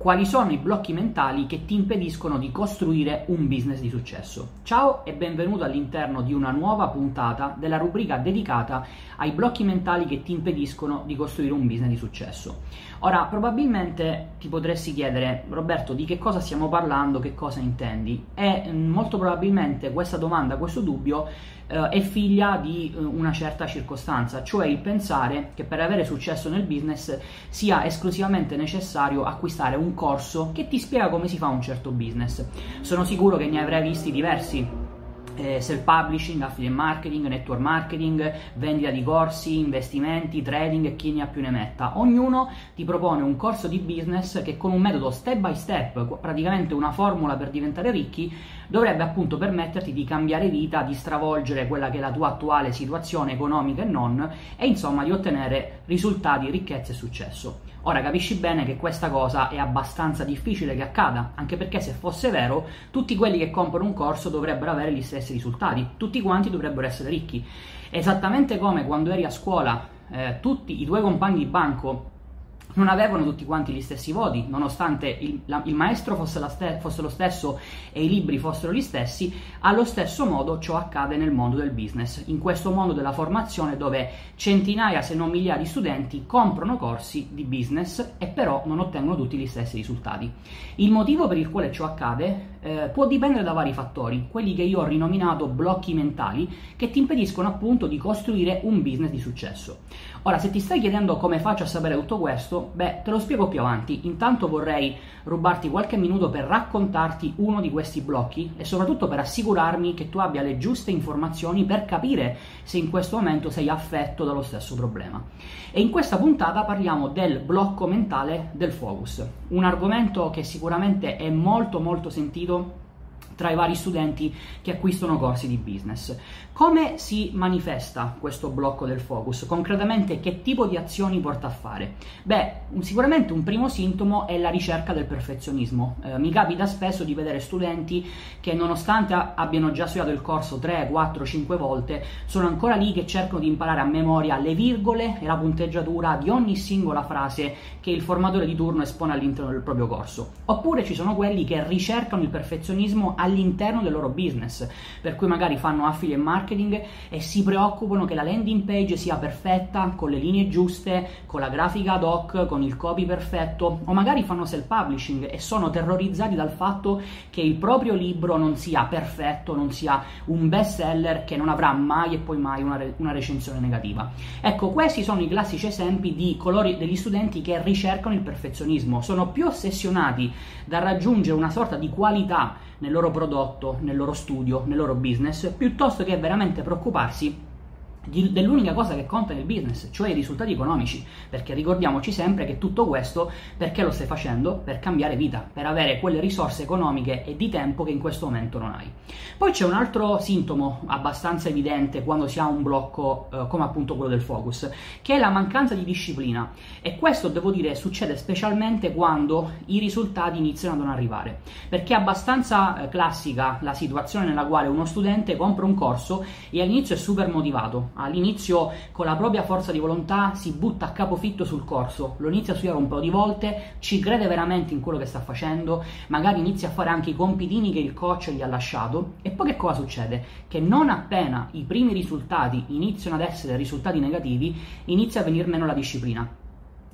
quali sono i blocchi mentali che ti impediscono di costruire un business di successo. Ciao e benvenuto all'interno di una nuova puntata della rubrica dedicata ai blocchi mentali che ti impediscono di costruire un business di successo. Ora, probabilmente ti potresti chiedere, Roberto, di che cosa stiamo parlando, che cosa intendi? E mm, molto probabilmente questa domanda, questo dubbio eh, è figlia di eh, una certa circostanza, cioè il pensare che per avere successo nel business sia esclusivamente necessario acquistare un corso che ti spiega come si fa un certo business. Sono sicuro che ne avrai visti diversi eh, self publishing, affiliate marketing, network marketing, vendita di corsi, investimenti, trading e chi ne ha più ne metta. Ognuno ti propone un corso di business che con un metodo step by step, praticamente una formula per diventare ricchi, dovrebbe appunto permetterti di cambiare vita, di stravolgere quella che è la tua attuale situazione economica e non, e insomma di ottenere risultati, ricchezza e successo. Ora capisci bene che questa cosa è abbastanza difficile che accada, anche perché se fosse vero, tutti quelli che comprano un corso dovrebbero avere gli stessi risultati, tutti quanti dovrebbero essere ricchi. Esattamente come quando eri a scuola, eh, tutti i tuoi compagni di banco non avevano tutti quanti gli stessi voti, nonostante il, la, il maestro fosse, ste- fosse, lo stesso e i libri fossero gli stessi, allo stesso modo ciò accade nel mondo del business, in questo mondo della formazione dove centinaia se non migliaia di studenti comprano corsi di business e però non ottengono tutti gli stessi risultati. Il motivo per il quale ciò accade eh, può dipendere da vari fattori, quelli che io ho rinominato blocchi mentali, che ti impediscono appunto di costruire un business di successo. Ora, se ti stai chiedendo come faccio a sapere tutto questo, beh, te lo spiego più avanti. Intanto vorrei rubarti qualche minuto per raccontarti uno di questi blocchi e soprattutto per assicurarmi che tu abbia le giuste informazioni per capire se in questo momento sei affetto dallo stesso problema. E in questa puntata parliamo del blocco mentale del focus, un argomento che sicuramente è molto molto sentito tra i vari studenti che acquistano corsi di business. Come si manifesta questo blocco del focus? Concretamente che tipo di azioni porta a fare? Beh, sicuramente un primo sintomo è la ricerca del perfezionismo. Eh, mi capita spesso di vedere studenti che nonostante abbiano già studiato il corso 3, 4, 5 volte, sono ancora lì che cercano di imparare a memoria le virgole e la punteggiatura di ogni singola frase che il formatore di turno espone all'interno del proprio corso. Oppure ci sono quelli che ricercano il perfezionismo all'interno del loro business, per cui magari fanno affiliate marketing e si preoccupano che la landing page sia perfetta, con le linee giuste, con la grafica ad hoc, con il copy perfetto, o magari fanno self-publishing e sono terrorizzati dal fatto che il proprio libro non sia perfetto, non sia un best seller che non avrà mai e poi mai una, re- una recensione negativa. Ecco, questi sono i classici esempi di colori degli studenti che ricercano il perfezionismo, sono più ossessionati da raggiungere una sorta di qualità nel loro prodotto, nel loro studio, nel loro business, piuttosto che veramente preoccuparsi dell'unica cosa che conta nel business, cioè i risultati economici, perché ricordiamoci sempre che tutto questo perché lo stai facendo? Per cambiare vita, per avere quelle risorse economiche e di tempo che in questo momento non hai. Poi c'è un altro sintomo abbastanza evidente quando si ha un blocco eh, come appunto quello del focus, che è la mancanza di disciplina e questo devo dire succede specialmente quando i risultati iniziano a non arrivare, perché è abbastanza eh, classica la situazione nella quale uno studente compra un corso e all'inizio è super motivato, all'inizio con la propria forza di volontà si butta a capofitto sul corso, lo inizia a studiare un po' di volte, ci crede veramente in quello che sta facendo, magari inizia a fare anche i compitini che il coach gli ha lasciato. E poi che cosa succede? Che non appena i primi risultati iniziano ad essere risultati negativi, inizia a venir meno la disciplina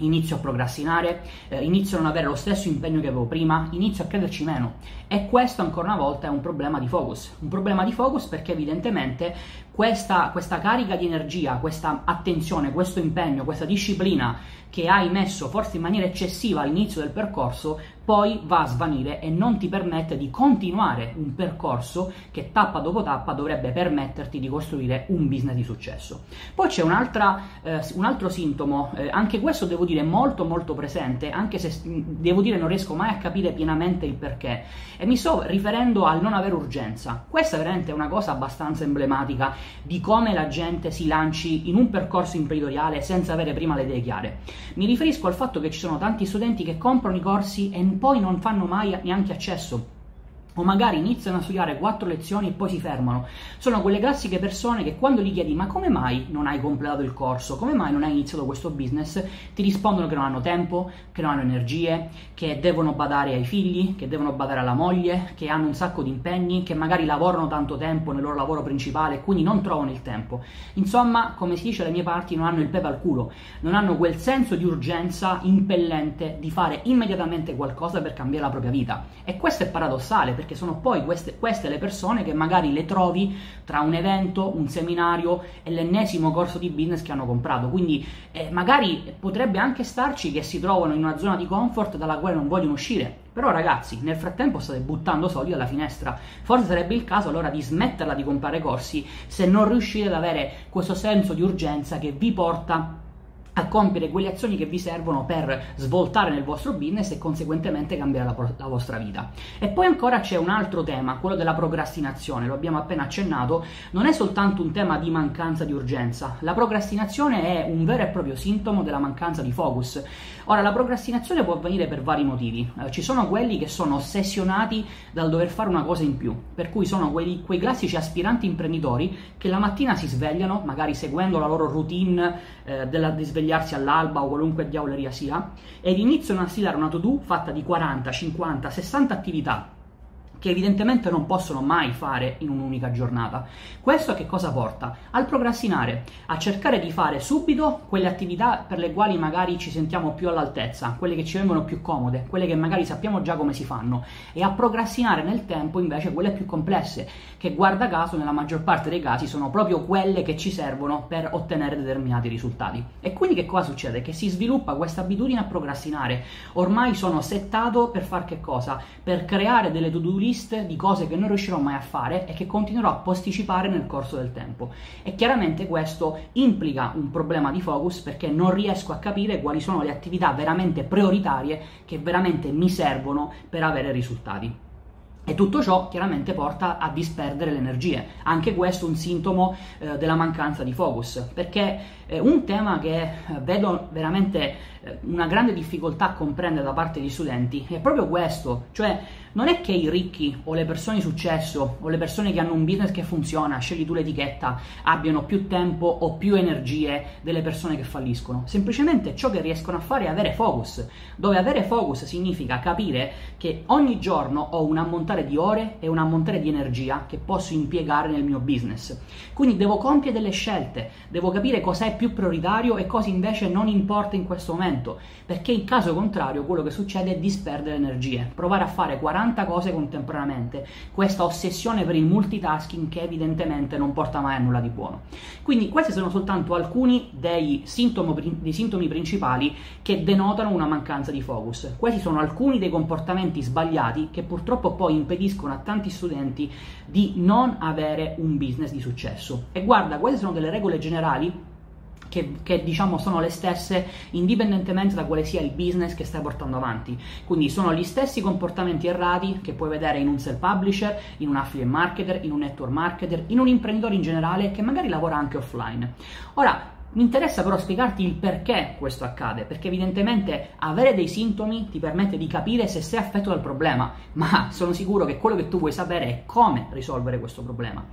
inizio a procrastinare, eh, inizio a non avere lo stesso impegno che avevo prima, inizio a crederci meno. E questo ancora una volta è un problema di focus. Un problema di focus perché evidentemente questa, questa carica di energia, questa attenzione, questo impegno, questa disciplina che hai messo forse in maniera eccessiva all'inizio del percorso, poi va a svanire e non ti permette di continuare un percorso che tappa dopo tappa dovrebbe permetterti di costruire un business di successo. Poi c'è eh, un altro sintomo, eh, anche questo devo dire molto molto presente, anche se devo dire non riesco mai a capire pienamente il perché, e mi sto riferendo al non avere urgenza. Questa è veramente una cosa abbastanza emblematica di come la gente si lanci in un percorso imprenditoriale senza avere prima le idee chiare. Mi riferisco al fatto che ci sono tanti studenti che comprano i corsi e poi non fanno mai neanche accesso o magari iniziano a studiare quattro lezioni e poi si fermano. Sono quelle classiche persone che quando gli chiedi ma come mai non hai completato il corso, come mai non hai iniziato questo business, ti rispondono che non hanno tempo, che non hanno energie, che devono badare ai figli, che devono badare alla moglie, che hanno un sacco di impegni, che magari lavorano tanto tempo nel loro lavoro principale e quindi non trovano il tempo. Insomma, come si dice alle mie parti, non hanno il pepe al culo, non hanno quel senso di urgenza impellente di fare immediatamente qualcosa per cambiare la propria vita. E questo è paradossale perché sono poi queste, queste, le persone che magari le trovi tra un evento, un seminario e l'ennesimo corso di business che hanno comprato. Quindi eh, magari potrebbe anche starci che si trovano in una zona di comfort dalla quale non vogliono uscire. Però ragazzi, nel frattempo state buttando soldi dalla finestra. Forse sarebbe il caso allora di smetterla di comprare corsi se non riuscite ad avere questo senso di urgenza che vi porta a compiere quelle azioni che vi servono per svoltare nel vostro business e conseguentemente cambiare la, la, vostra vita. E poi ancora c'è un altro tema, quello della procrastinazione, lo abbiamo appena accennato, non è soltanto un tema di mancanza di urgenza, la procrastinazione è un vero e proprio sintomo della mancanza di focus. Ora, la procrastinazione può avvenire per vari motivi, eh, ci sono quelli che sono ossessionati dal dover fare una cosa in più, per cui sono quelli, quei classici aspiranti imprenditori che la mattina si svegliano, magari seguendo la loro routine eh, della, di svegliarsi all'alba o qualunque diavoleria sia, ed iniziano a stilare una to-do fatta di 40, 50, 60 attività che evidentemente non possono mai fare in un'unica giornata. Questo a che cosa porta? Al procrastinare, a cercare di fare subito quelle attività per le quali magari ci sentiamo più all'altezza, quelle che ci vengono più comode, quelle che magari sappiamo già come si fanno, e a procrastinare nel tempo invece quelle più complesse, che guarda caso nella maggior parte dei casi sono proprio quelle che ci servono per ottenere determinati risultati. E quindi che cosa succede? Che si sviluppa questa abitudine a procrastinare. Ormai sono settato per fare che cosa? Per creare delle to-do list list di cose che non riuscirò mai a fare e che continuerò a posticipare nel corso del tempo. E chiaramente questo implica un problema di focus perché non riesco a capire quali sono le attività veramente prioritarie che veramente mi servono per avere risultati. E tutto ciò chiaramente porta a disperdere le energie. Anche questo è un sintomo eh, della mancanza di focus, perché eh, un tema che eh, vedo veramente eh, una grande difficoltà a comprendere da parte degli studenti è proprio questo, cioè non è che i ricchi o le persone di successo o le persone che hanno un business che funziona, scegli tu l'etichetta, abbiano più tempo o più energie delle persone che falliscono. Semplicemente ciò che riescono a fare è avere focus, dove avere focus significa capire che ogni giorno ho un ammontare di ore e un ammontare di energia che posso impiegare nel mio business. Quindi devo compiere delle scelte, devo capire cosa è più prioritario e cosa invece non importa in questo momento, perché in caso contrario quello che succede è disperdere energie, provare a fare 40 40 cose contemporaneamente, questa ossessione per il multitasking che evidentemente non porta mai a nulla di buono. Quindi questi sono soltanto alcuni dei sintomi, dei sintomi principali che denotano una mancanza di focus. Questi sono alcuni dei comportamenti sbagliati che purtroppo poi impediscono a tanti studenti di non avere un business di successo. E guarda, queste sono delle regole generali che, che, diciamo sono le stesse indipendentemente da quale sia il business che stai portando avanti. Quindi sono gli stessi comportamenti errati che puoi vedere in un self-publisher, in un affiliate marketer, in un network marketer, in un imprenditore in generale che magari lavora anche offline. Ora, mi interessa però spiegarti il perché questo accade, perché evidentemente avere dei sintomi ti permette di capire se sei affetto dal problema, ma sono sicuro che quello che tu vuoi sapere è come risolvere questo problema.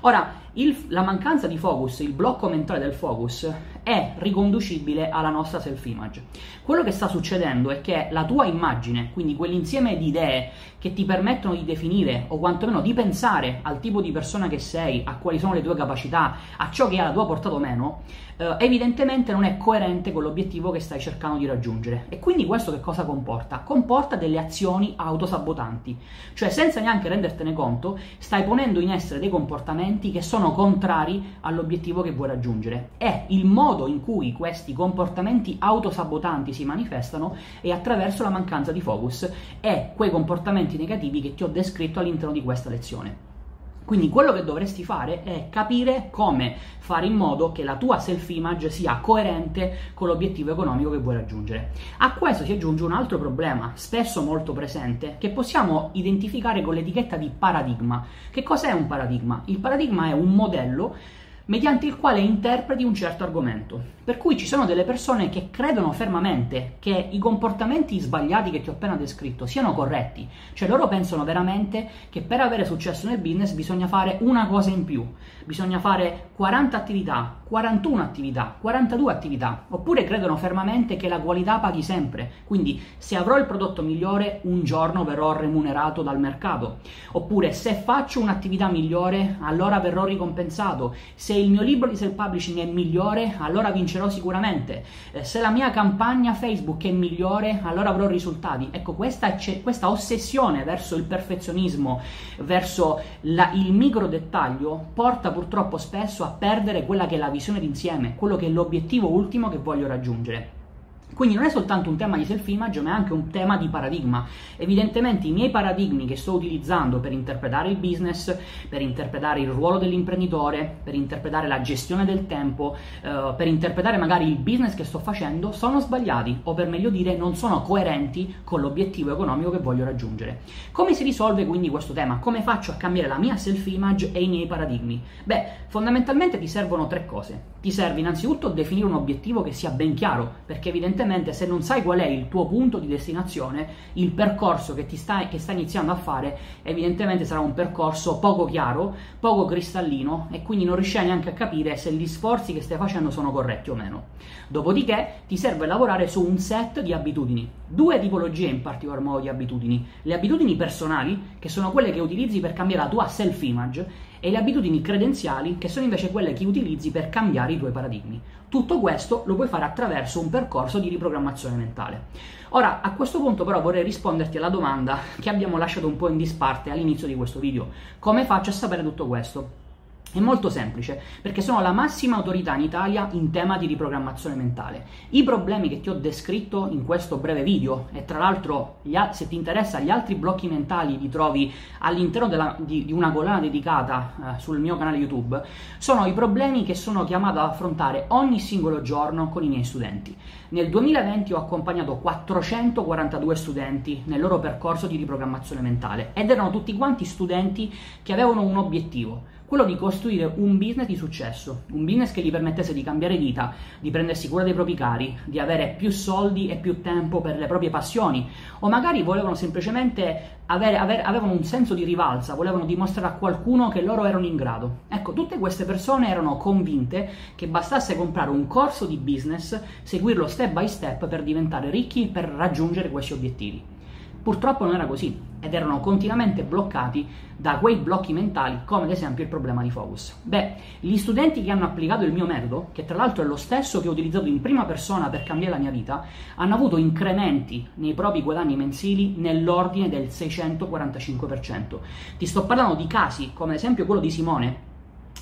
Ora, il, la mancanza di focus, il blocco mentale del focus, è riconducibile alla nostra self-image. Quello che sta succedendo è che la tua immagine, quindi quell'insieme di idee che ti permettono di definire o quantomeno di pensare al tipo di persona che sei, a quali sono le tue capacità, a ciò che ha la tua portata o meno, eh, evidentemente non è coerente con l'obiettivo che stai cercando di raggiungere. E quindi questo che cosa comporta? Comporta delle azioni autosabotanti, cioè senza neanche rendertene conto, stai ponendo in essere dei comportamenti che sono contrari all'obiettivo che vuoi raggiungere. E il modo in cui questi comportamenti autosabotanti si manifestano è attraverso la mancanza di focus e quei comportamenti negativi che ti ho descritto all'interno di questa lezione. Quindi quello che dovresti fare è capire come fare in modo che la tua self-image sia coerente con l'obiettivo economico che vuoi raggiungere. A questo si aggiunge un altro problema, spesso molto presente, che possiamo identificare con l'etichetta di paradigma. Che cos'è un paradigma? Il paradigma è un modello mediante il quale interpreti un certo argomento. Per cui ci sono delle persone che credono fermamente che i comportamenti sbagliati che ti ho appena descritto siano corretti, cioè loro pensano veramente che per avere successo nel business bisogna fare una cosa in più, bisogna fare 40 attività, 41 attività, 42 attività, oppure credono fermamente che la qualità paghi sempre, quindi se avrò il prodotto migliore un giorno verrò remunerato dal mercato, oppure se faccio un'attività migliore allora verrò ricompensato, se il mio libro di self-publishing è migliore allora vincerò sicuramente. Eh, se la mia campagna Facebook è migliore, allora avrò risultati. Ecco, questa, questa ossessione verso il perfezionismo, verso la, il micro dettaglio, porta purtroppo spesso a perdere quella che è la visione d'insieme, quello che è l'obiettivo ultimo che voglio raggiungere. Quindi non è soltanto un tema di self-image, ma è anche un tema di paradigma. Evidentemente i miei paradigmi che sto utilizzando per interpretare il business, per interpretare il ruolo dell'imprenditore, per interpretare la gestione del tempo, eh, per interpretare magari il business che sto facendo, sono sbagliati o per meglio dire non sono coerenti con l'obiettivo economico che voglio raggiungere. Come si risolve quindi questo tema? Come faccio a cambiare la mia self-image e i miei paradigmi? Beh, fondamentalmente ti servono tre cose. Ti serve innanzitutto definire un obiettivo che sia ben chiaro, perché evidentemente evidentemente se non sai qual è il tuo punto di destinazione, il percorso che, ti sta, che stai iniziando a fare evidentemente sarà un percorso poco chiaro, poco cristallino e quindi non riuscirai neanche a capire se gli sforzi che stai facendo sono corretti o meno. Dopodiché ti serve lavorare su un set di abitudini, due tipologie in particolar modo di abitudini, le abitudini personali, che sono quelle che utilizzi per cambiare la tua self-image, e le abitudini credenziali, che sono invece quelle che utilizzi per cambiare i tuoi paradigmi. Tutto questo lo puoi fare attraverso un percorso di riprogrammazione mentale. Ora, a questo punto però vorrei risponderti alla domanda che abbiamo lasciato un po' in disparte all'inizio di questo video. Come faccio a sapere tutto questo? È molto semplice, perché sono la massima autorità in Italia in tema di riprogrammazione mentale. I problemi che ti ho descritto in questo breve video, e tra l'altro se ti interessa gli altri blocchi mentali li trovi all'interno della, di, di, una collana dedicata eh, sul mio canale YouTube, sono i problemi che sono chiamato ad affrontare ogni singolo giorno con i miei studenti. Nel 2020 ho accompagnato 442 studenti nel loro percorso di riprogrammazione mentale ed erano tutti quanti studenti che avevano un obiettivo quello di costruire un business di successo, un business che gli permettesse di cambiare vita, di prendersi cura dei propri cari, di avere più soldi e più tempo per le proprie passioni, o magari volevano semplicemente avere, avere, avevano un senso di rivalsa, volevano dimostrare a qualcuno che loro erano in grado. Ecco, tutte queste persone erano convinte che bastasse comprare un corso di business, seguirlo step by step per diventare ricchi, per raggiungere questi obiettivi. Purtroppo non era così ed erano continuamente bloccati da quei blocchi mentali come ad esempio il problema di focus. Beh, gli studenti che hanno applicato il mio metodo, che tra l'altro è lo stesso che ho utilizzato in prima persona per cambiare la mia vita, hanno avuto incrementi nei propri guadagni mensili nell'ordine del 645%. Ti sto parlando di casi come ad esempio quello di Simone,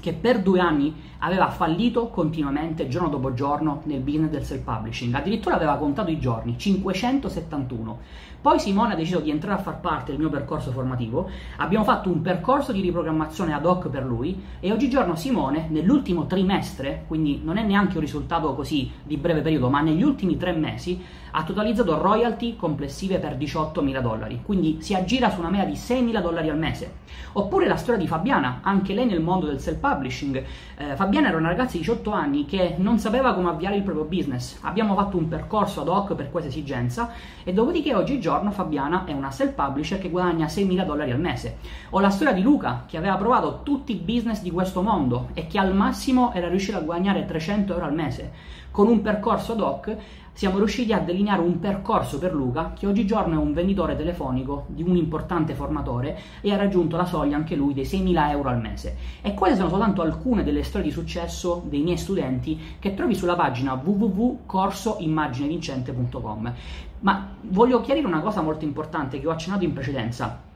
che per due anni aveva fallito continuamente giorno dopo giorno nel business del self-publishing, addirittura aveva contato i giorni, 571. Poi Simone ha deciso di entrare a far parte del mio percorso formativo, abbiamo fatto un percorso di riprogrammazione ad hoc per lui e oggigiorno Simone nell'ultimo trimestre, quindi non è neanche un risultato così di breve periodo, ma negli ultimi tre mesi ha totalizzato royalty complessive per 18.000 dollari, quindi si aggira su una media di 6.000 dollari al mese. Oppure la storia di Fabiana, anche lei nel mondo del self-publishing. Eh, Fabiana era una ragazza di 18 anni che non sapeva come avviare il proprio business. Abbiamo fatto un percorso ad hoc per questa esigenza e dopodiché oggigiorno Fabiana è una self-publisher che guadagna 6.000 dollari al mese. O la storia di Luca, che aveva provato tutti i business di questo mondo e che al massimo era riuscito a guadagnare 300 euro al mese. Con un percorso ad hoc siamo riusciti a delineare un percorso per Luca che oggigiorno è un venditore telefonico di un importante formatore e ha raggiunto la soglia anche lui dei 6.000 euro al mese. E queste sono soltanto alcune delle storie di successo dei miei studenti che trovi sulla pagina www.corsoimmaginevincente.com. Ma voglio chiarire una cosa molto importante che ho accennato in precedenza.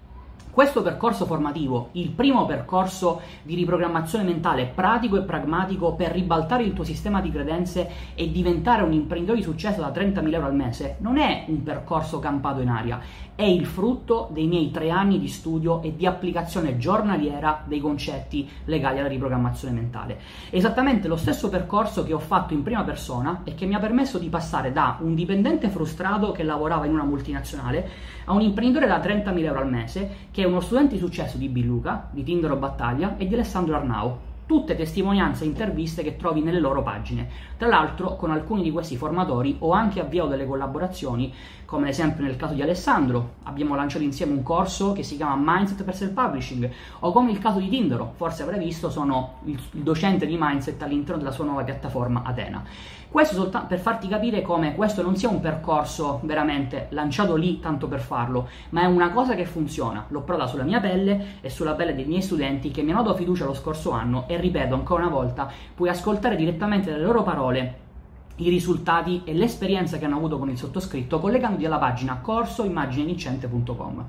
Questo percorso formativo, il primo percorso di riprogrammazione mentale pratico e pragmatico per ribaltare il tuo sistema di credenze e diventare un imprenditore di successo da 30.000 euro al mese, non è un percorso campato in aria, è il frutto dei miei tre anni di studio e di applicazione giornaliera dei concetti legati alla riprogrammazione mentale. Esattamente lo stesso percorso che ho fatto in prima persona e che mi ha permesso di passare da un dipendente frustrato che lavorava in una multinazionale a un imprenditore da 30.000 euro al mese che è uno studente di successo di Biluca, di Tinder o Battaglia e di Alessandro Arnau tutte testimonianze e interviste che trovi nelle loro pagine. Tra l'altro, con alcuni di questi formatori ho anche avviato delle collaborazioni, come ad esempio nel caso di Alessandro, abbiamo lanciato insieme un corso che si chiama Mindset per Self Publishing, o come il caso di Tindaro, forse avrai visto, sono il, docente di Mindset all'interno della sua nuova piattaforma Atena. Questo soltanto per farti capire come questo non sia un percorso veramente lanciato lì tanto per farlo, ma è una cosa che funziona. L'ho provata sulla mia pelle e sulla pelle dei miei studenti che mi hanno dato fiducia lo scorso anno e ripeto ancora una volta, puoi ascoltare direttamente dalle loro parole i risultati e l'esperienza che hanno avuto con il sottoscritto collegandoti alla pagina corsoimmaginevincente.com.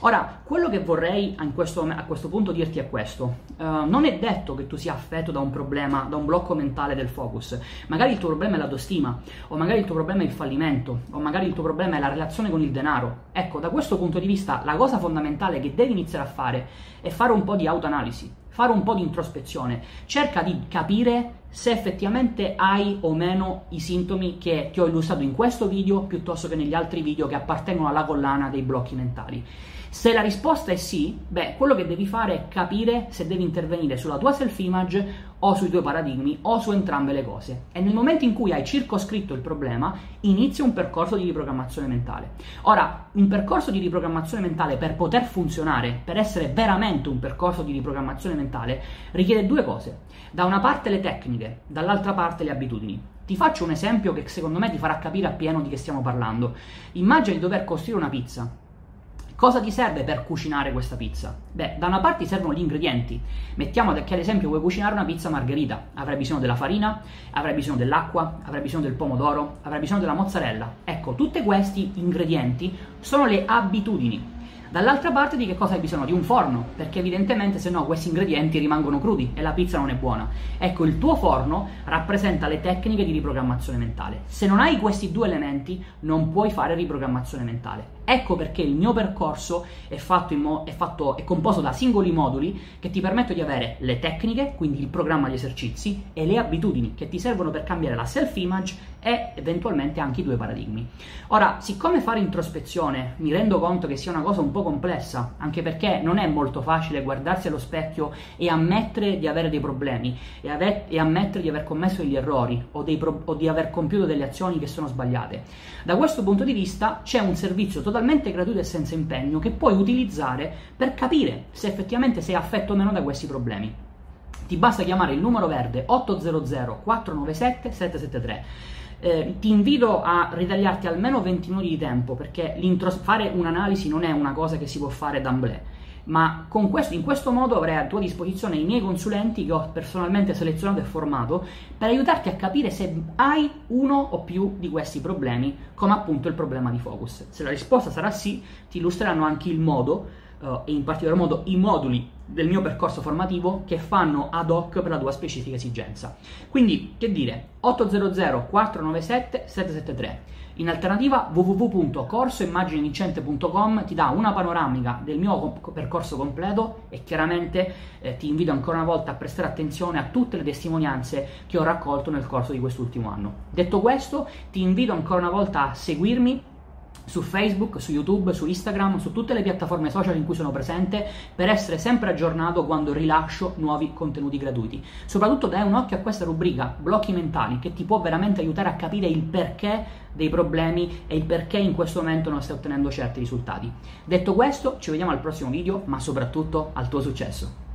Ora, quello che vorrei questo, a questo punto dirti è questo. Uh, non è detto che tu sia affetto da un problema, da un blocco mentale del focus. Magari il tuo problema è l'autostima, o magari il tuo problema è il fallimento, o magari il tuo problema è la relazione con il denaro. Ecco, da questo punto di vista, la cosa fondamentale che devi iniziare a fare è fare un po' di autoanalisi fare un po' di introspezione, cerca di capire se effettivamente hai o meno i sintomi che ti ho illustrato in questo video piuttosto che negli altri video che appartengono alla collana dei blocchi mentali. Se la risposta è sì, beh, quello che devi fare è capire se devi intervenire sulla tua self-image o sui tuoi paradigmi o su entrambe le cose. E nel momento in cui hai circoscritto il problema, inizia un percorso di riprogrammazione mentale. Ora, un percorso di riprogrammazione mentale per poter funzionare, per essere veramente un percorso di riprogrammazione mentale, richiede due cose. Da una parte le tecniche, dall'altra parte le abitudini. Ti faccio un esempio che secondo me ti farà capire appieno di che stiamo parlando. Immagina di dover costruire una pizza Cosa ti serve per cucinare questa pizza? Beh, da una parte servono gli ingredienti. Mettiamo che ad esempio vuoi cucinare una pizza margherita. Avrai bisogno della farina, avrai bisogno dell'acqua, avrai bisogno del pomodoro, avrai bisogno della mozzarella. Ecco, tutti questi ingredienti sono le abitudini. Dall'altra parte di che cosa hai bisogno? Di un forno, perché evidentemente se no questi ingredienti rimangono crudi e la pizza non è buona. Ecco, il tuo forno rappresenta le tecniche di riprogrammazione mentale. Se non hai questi due elementi non puoi fare riprogrammazione mentale. Ecco perché il mio percorso è, fatto mo- è, fatto, è composto da singoli moduli che ti permettono di avere le tecniche, quindi il programma di esercizi, e le abitudini che ti servono per cambiare la self-image e eventualmente anche i due paradigmi. Ora, siccome fare introspezione mi rendo conto che sia una cosa un po' complessa, anche perché non è molto facile guardarsi allo specchio e ammettere di avere dei problemi e, ave- e ammettere di aver commesso degli errori o, pro- o di aver compiuto delle azioni che sono sbagliate. Da questo punto di vista c'è un servizio totalmente gratuito e senza impegno che puoi utilizzare per capire se effettivamente sei affetto o meno da questi problemi. Ti basta chiamare il numero verde 800 497 773 eh, ti invito a ritagliarti almeno 20 minuti di tempo perché fare un'analisi non è una cosa che si può fare d'amblè ma questo, in questo modo avrai a tua disposizione i miei consulenti che ho personalmente selezionato e formato per aiutarti a capire se hai uno o più di questi problemi, come appunto il problema di focus. Se la risposta sarà sì, ti illustreranno anche il modo uh, e in particolar modo i moduli del mio percorso formativo che fanno ad hoc per la tua specifica esigenza. Quindi, che dire, 800 497 773. In alternativa www.corsoimmaginevincente.com ti dà una panoramica del mio percorso completo e chiaramente eh, ti invito ancora una volta a prestare attenzione a tutte le testimonianze che ho raccolto nel corso di quest'ultimo anno. Detto questo, ti invito ancora una volta a seguirmi su Facebook, su YouTube, su Instagram, su tutte le piattaforme social in cui sono presente per essere sempre aggiornato quando rilascio nuovi contenuti gratuiti. Soprattutto dai un occhio a questa rubrica, blocchi mentali, che ti può veramente aiutare a capire il perché dei problemi e il perché in questo momento non stai ottenendo certi risultati. Detto questo, ci vediamo al prossimo video, ma soprattutto al tuo successo.